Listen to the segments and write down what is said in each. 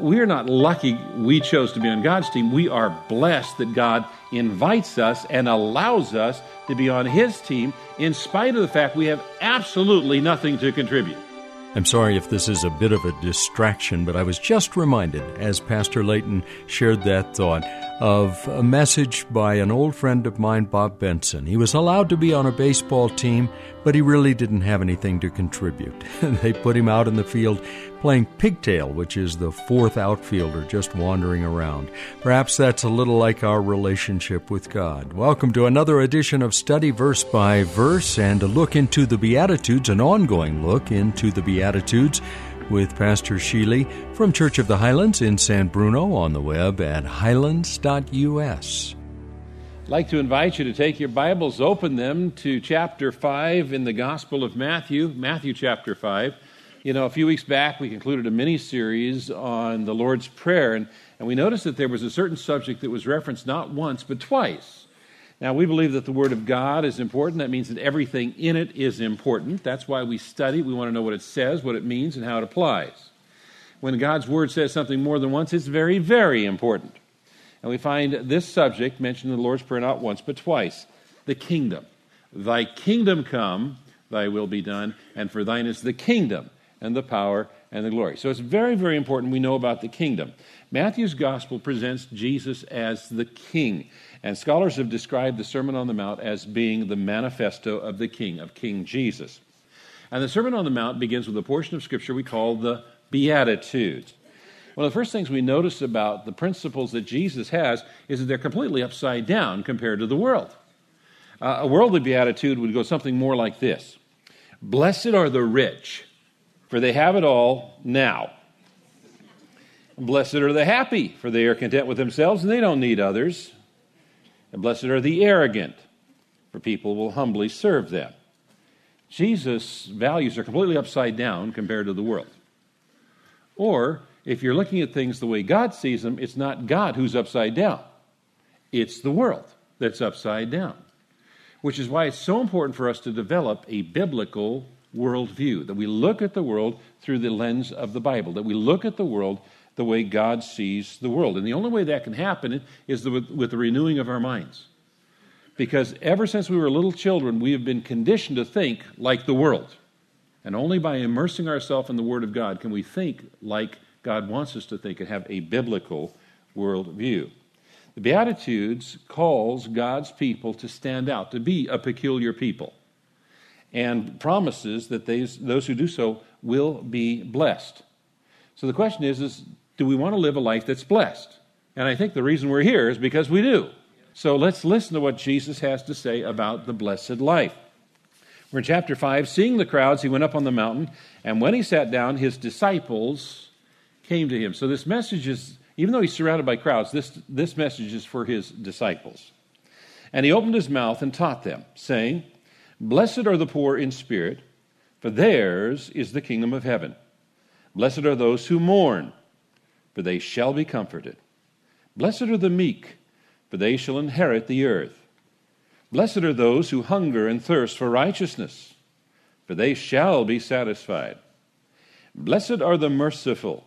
We are not lucky we chose to be on God's team. We are blessed that God invites us and allows us to be on His team in spite of the fact we have absolutely nothing to contribute. I'm sorry if this is a bit of a distraction, but I was just reminded as Pastor Layton shared that thought of a message by an old friend of mine, Bob Benson. He was allowed to be on a baseball team, but he really didn't have anything to contribute. they put him out in the field playing pigtail, which is the fourth outfielder just wandering around. Perhaps that's a little like our relationship with God. Welcome to another edition of Study Verse by Verse and a look into the Beatitudes, an ongoing look into the Beatitudes with Pastor Sheely from Church of the Highlands in San Bruno on the web at highlands.us. I'd like to invite you to take your Bibles, open them to chapter 5 in the Gospel of Matthew, Matthew chapter 5. You know, a few weeks back, we concluded a mini series on the Lord's Prayer, and, and we noticed that there was a certain subject that was referenced not once, but twice. Now, we believe that the Word of God is important. That means that everything in it is important. That's why we study. We want to know what it says, what it means, and how it applies. When God's Word says something more than once, it's very, very important. And we find this subject mentioned in the Lord's Prayer not once, but twice the kingdom. Thy kingdom come, thy will be done, and for thine is the kingdom and the power and the glory. So it's very, very important we know about the kingdom. Matthew's gospel presents Jesus as the king. And scholars have described the Sermon on the Mount as being the manifesto of the King, of King Jesus. And the Sermon on the Mount begins with a portion of Scripture we call the Beatitudes. One of the first things we notice about the principles that Jesus has is that they're completely upside down compared to the world. Uh, a worldly beatitude would go something more like this Blessed are the rich, for they have it all now. Blessed are the happy, for they are content with themselves and they don't need others. And blessed are the arrogant, for people will humbly serve them. Jesus' values are completely upside down compared to the world. Or, if you're looking at things the way God sees them, it's not God who's upside down, it's the world that's upside down. Which is why it's so important for us to develop a biblical worldview, that we look at the world through the lens of the Bible, that we look at the world the way God sees the world. And the only way that can happen is with, the renewing of our minds. Because ever since we were little children, we have been conditioned to think like the world. And only by immersing ourselves in the Word of God can we think like God wants us to think and have a biblical worldview. The Beatitudes calls God's people to stand out, to be a peculiar people, and promises that they, those who do so will be blessed. So the question is, is do we want to live a life that's blessed? And I think the reason we're here is because we do. So let's listen to what Jesus has to say about the blessed life. We're in chapter 5. Seeing the crowds, he went up on the mountain, and when he sat down, his disciples came to him. So this message is, even though he's surrounded by crowds, this, this message is for his disciples. And he opened his mouth and taught them, saying, Blessed are the poor in spirit, for theirs is the kingdom of heaven. Blessed are those who mourn for they shall be comforted. Blessed are the meek, for they shall inherit the earth. Blessed are those who hunger and thirst for righteousness, for they shall be satisfied. Blessed are the merciful,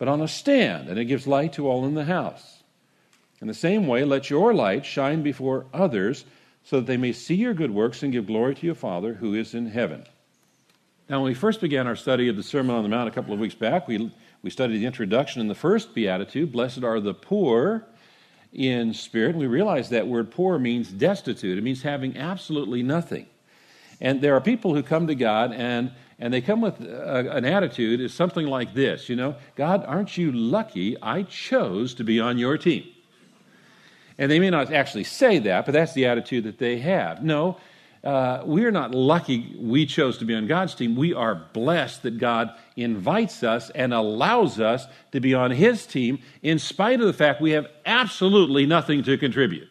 but on a stand, and it gives light to all in the house. In the same way, let your light shine before others, so that they may see your good works and give glory to your Father who is in heaven. Now, when we first began our study of the Sermon on the Mount a couple of weeks back, we, we studied the introduction in the first beatitude Blessed are the poor in spirit. And We realized that word poor means destitute, it means having absolutely nothing. And there are people who come to God and, and they come with a, an attitude is something like this, you know, God, aren't you lucky I chose to be on your team? And they may not actually say that, but that's the attitude that they have. No, uh, we are not lucky we chose to be on God's team. We are blessed that God invites us and allows us to be on His team in spite of the fact we have absolutely nothing to contribute.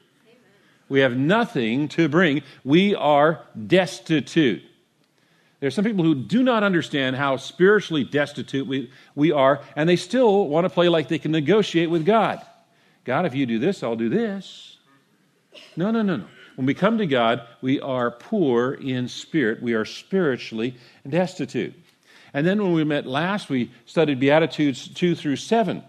We have nothing to bring. We are destitute. There are some people who do not understand how spiritually destitute we, we are, and they still want to play like they can negotiate with God. God, if you do this, I'll do this. No, no, no, no. When we come to God, we are poor in spirit. We are spiritually destitute. And then when we met last, we studied Beatitudes 2 through 7.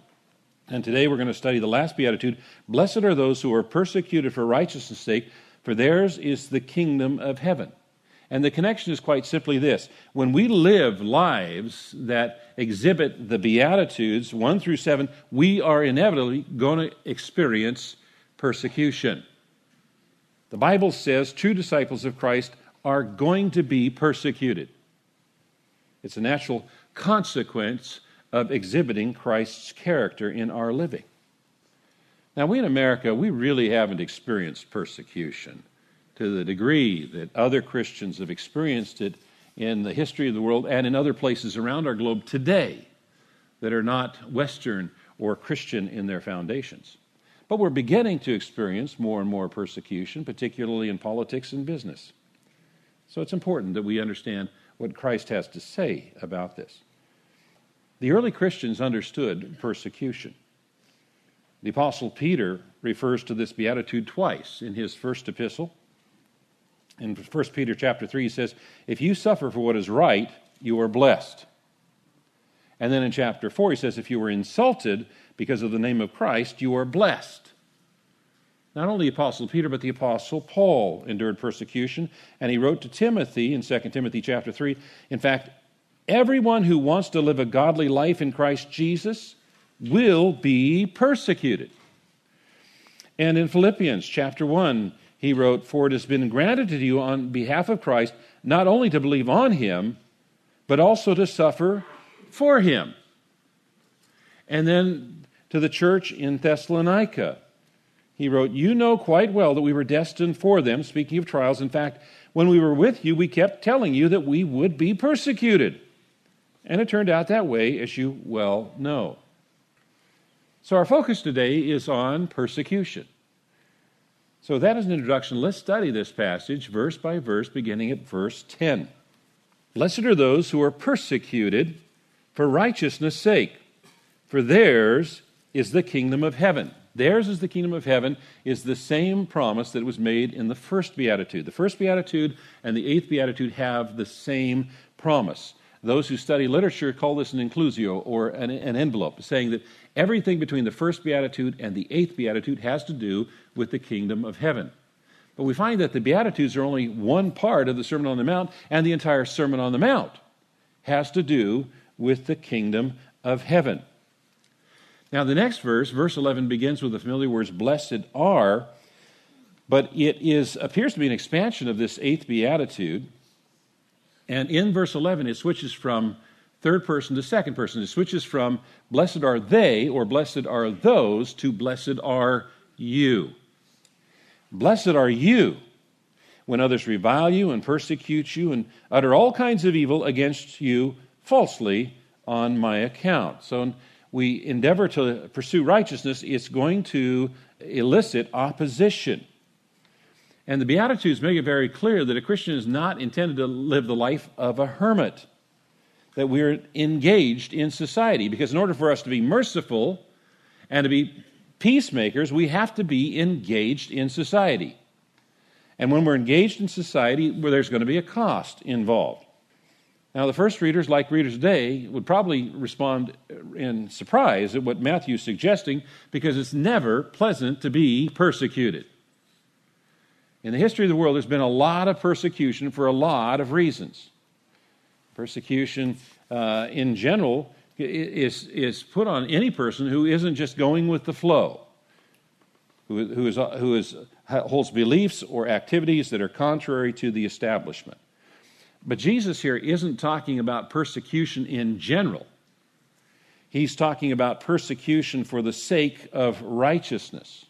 And today we're going to study the last beatitude. Blessed are those who are persecuted for righteousness' sake, for theirs is the kingdom of heaven. And the connection is quite simply this when we live lives that exhibit the Beatitudes 1 through 7, we are inevitably going to experience persecution. The Bible says true disciples of Christ are going to be persecuted. It's a natural consequence of exhibiting Christ's character in our living. Now, we in America, we really haven't experienced persecution to the degree that other Christians have experienced it in the history of the world and in other places around our globe today that are not Western or Christian in their foundations. But we're beginning to experience more and more persecution, particularly in politics and business. So it's important that we understand what Christ has to say about this. The early Christians understood persecution. The Apostle Peter refers to this beatitude twice in his first epistle. In 1 Peter chapter 3, he says, If you suffer for what is right, you are blessed. And then in chapter 4, he says, If you were insulted because of the name of Christ, you are blessed. Not only the Apostle Peter, but the Apostle Paul endured persecution, and he wrote to Timothy in 2 Timothy chapter 3. In fact, Everyone who wants to live a godly life in Christ Jesus will be persecuted. And in Philippians chapter 1, he wrote, For it has been granted to you on behalf of Christ not only to believe on him, but also to suffer for him. And then to the church in Thessalonica, he wrote, You know quite well that we were destined for them, speaking of trials. In fact, when we were with you, we kept telling you that we would be persecuted. And it turned out that way, as you well know. So, our focus today is on persecution. So, that is an introduction. Let's study this passage verse by verse, beginning at verse 10. Blessed are those who are persecuted for righteousness' sake, for theirs is the kingdom of heaven. Theirs is the kingdom of heaven, is the same promise that was made in the first beatitude. The first beatitude and the eighth beatitude have the same promise. Those who study literature call this an inclusio or an, an, envelope, saying that everything between the first beatitude and the eighth beatitude has to do with the kingdom of heaven. But we find that the Beatitudes are only one part of the Sermon on the Mount, and the entire Sermon on the Mount has to do with the kingdom of heaven. Now, the next verse, verse 11, begins with the familiar words, blessed are, but it is, appears to be an expansion of this eighth beatitude. And in verse 11, it switches from third person to second person. It switches from blessed are they or blessed are those to blessed are you. Blessed are you when others revile you and persecute you and utter all kinds of evil against you falsely on my account. So we endeavor to pursue righteousness, it's going to elicit opposition. And the Beatitudes make it very clear that a Christian is not intended to live the life of a hermit, that we're engaged in society. Because in order for us to be merciful and to be peacemakers, we have to be engaged in society. And when we're engaged in society, well, there's going to be a cost involved. Now, the first readers, like readers today, would probably respond in surprise at what Matthew's suggesting because it's never pleasant to be persecuted. In the history of the world, there's been a lot of persecution for a lot of reasons. Persecution uh, in general is, is put on any person who isn't just going with the flow, who, who, is, who is, holds beliefs or activities that are contrary to the establishment. But Jesus here isn't talking about persecution in general. He's talking about persecution for the sake of righteousness.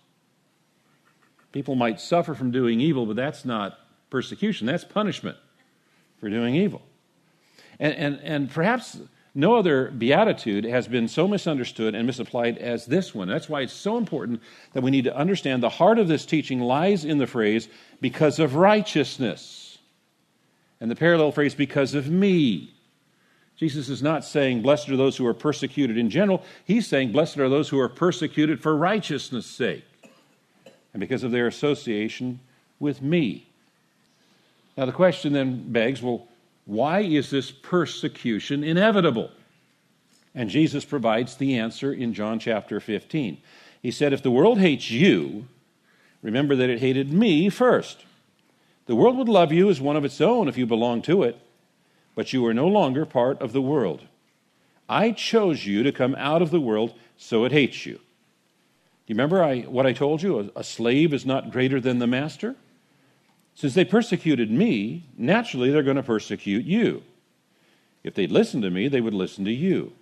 People might suffer from doing evil, but that's not persecution, that's punishment for doing evil. And, and, and perhaps no other beatitude has been so misunderstood and misapplied as this one. That's why it's so important that we need to understand the heart of this teaching lies in the phrase, because of righteousness. And the parallel phrase, because of me. Jesus is not saying, Blessed are those who are persecuted in general. He's saying, Blessed are those who are persecuted for righteousness' sake and because of their association with me. Now, the question then begs well, why is this persecution inevitable? And Jesus provides the answer in John chapter 15. He said, If the world hates you, remember that it hated me first. The world would love you as one of its own if you belonged to it, but you are no longer part of the world. I chose you to come out of the world, so it hates you. You remember I, what I told you? A, a slave is not greater than the master? Since they persecuted me, naturally they're going to persecute you. If they'd listen to me, they would listen to you.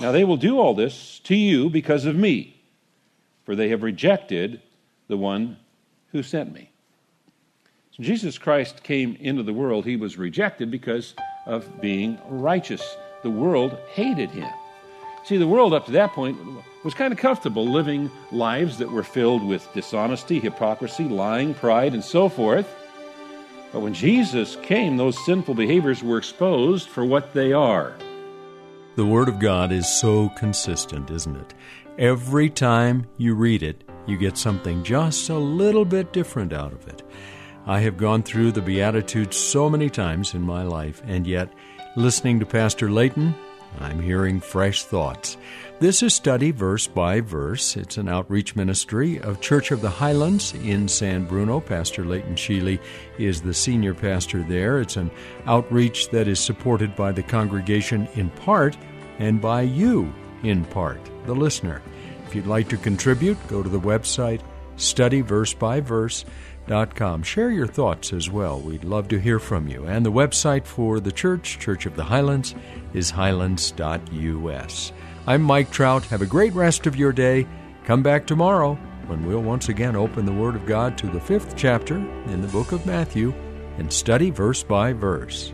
Now they will do all this to you because of me, for they have rejected the one who sent me. So Jesus Christ came into the world, he was rejected because of being righteous. The world hated him. See, the world up to that point was kind of comfortable living lives that were filled with dishonesty, hypocrisy, lying, pride, and so forth. But when Jesus came, those sinful behaviors were exposed for what they are. The Word of God is so consistent, isn't it? Every time you read it, you get something just a little bit different out of it. I have gone through the Beatitudes so many times in my life, and yet, listening to Pastor Layton, I'm hearing fresh thoughts. This is Study Verse by Verse. It's an outreach ministry of Church of the Highlands in San Bruno. Pastor Leighton Sheely is the senior pastor there. It's an outreach that is supported by the congregation in part and by you in part, the listener. If you'd like to contribute, go to the website studyversebyverse.com. Share your thoughts as well. We'd love to hear from you. And the website for the church, Church of the Highlands, is highlands.us. I'm Mike Trout. Have a great rest of your day. Come back tomorrow when we'll once again open the Word of God to the fifth chapter in the book of Matthew and study verse by verse.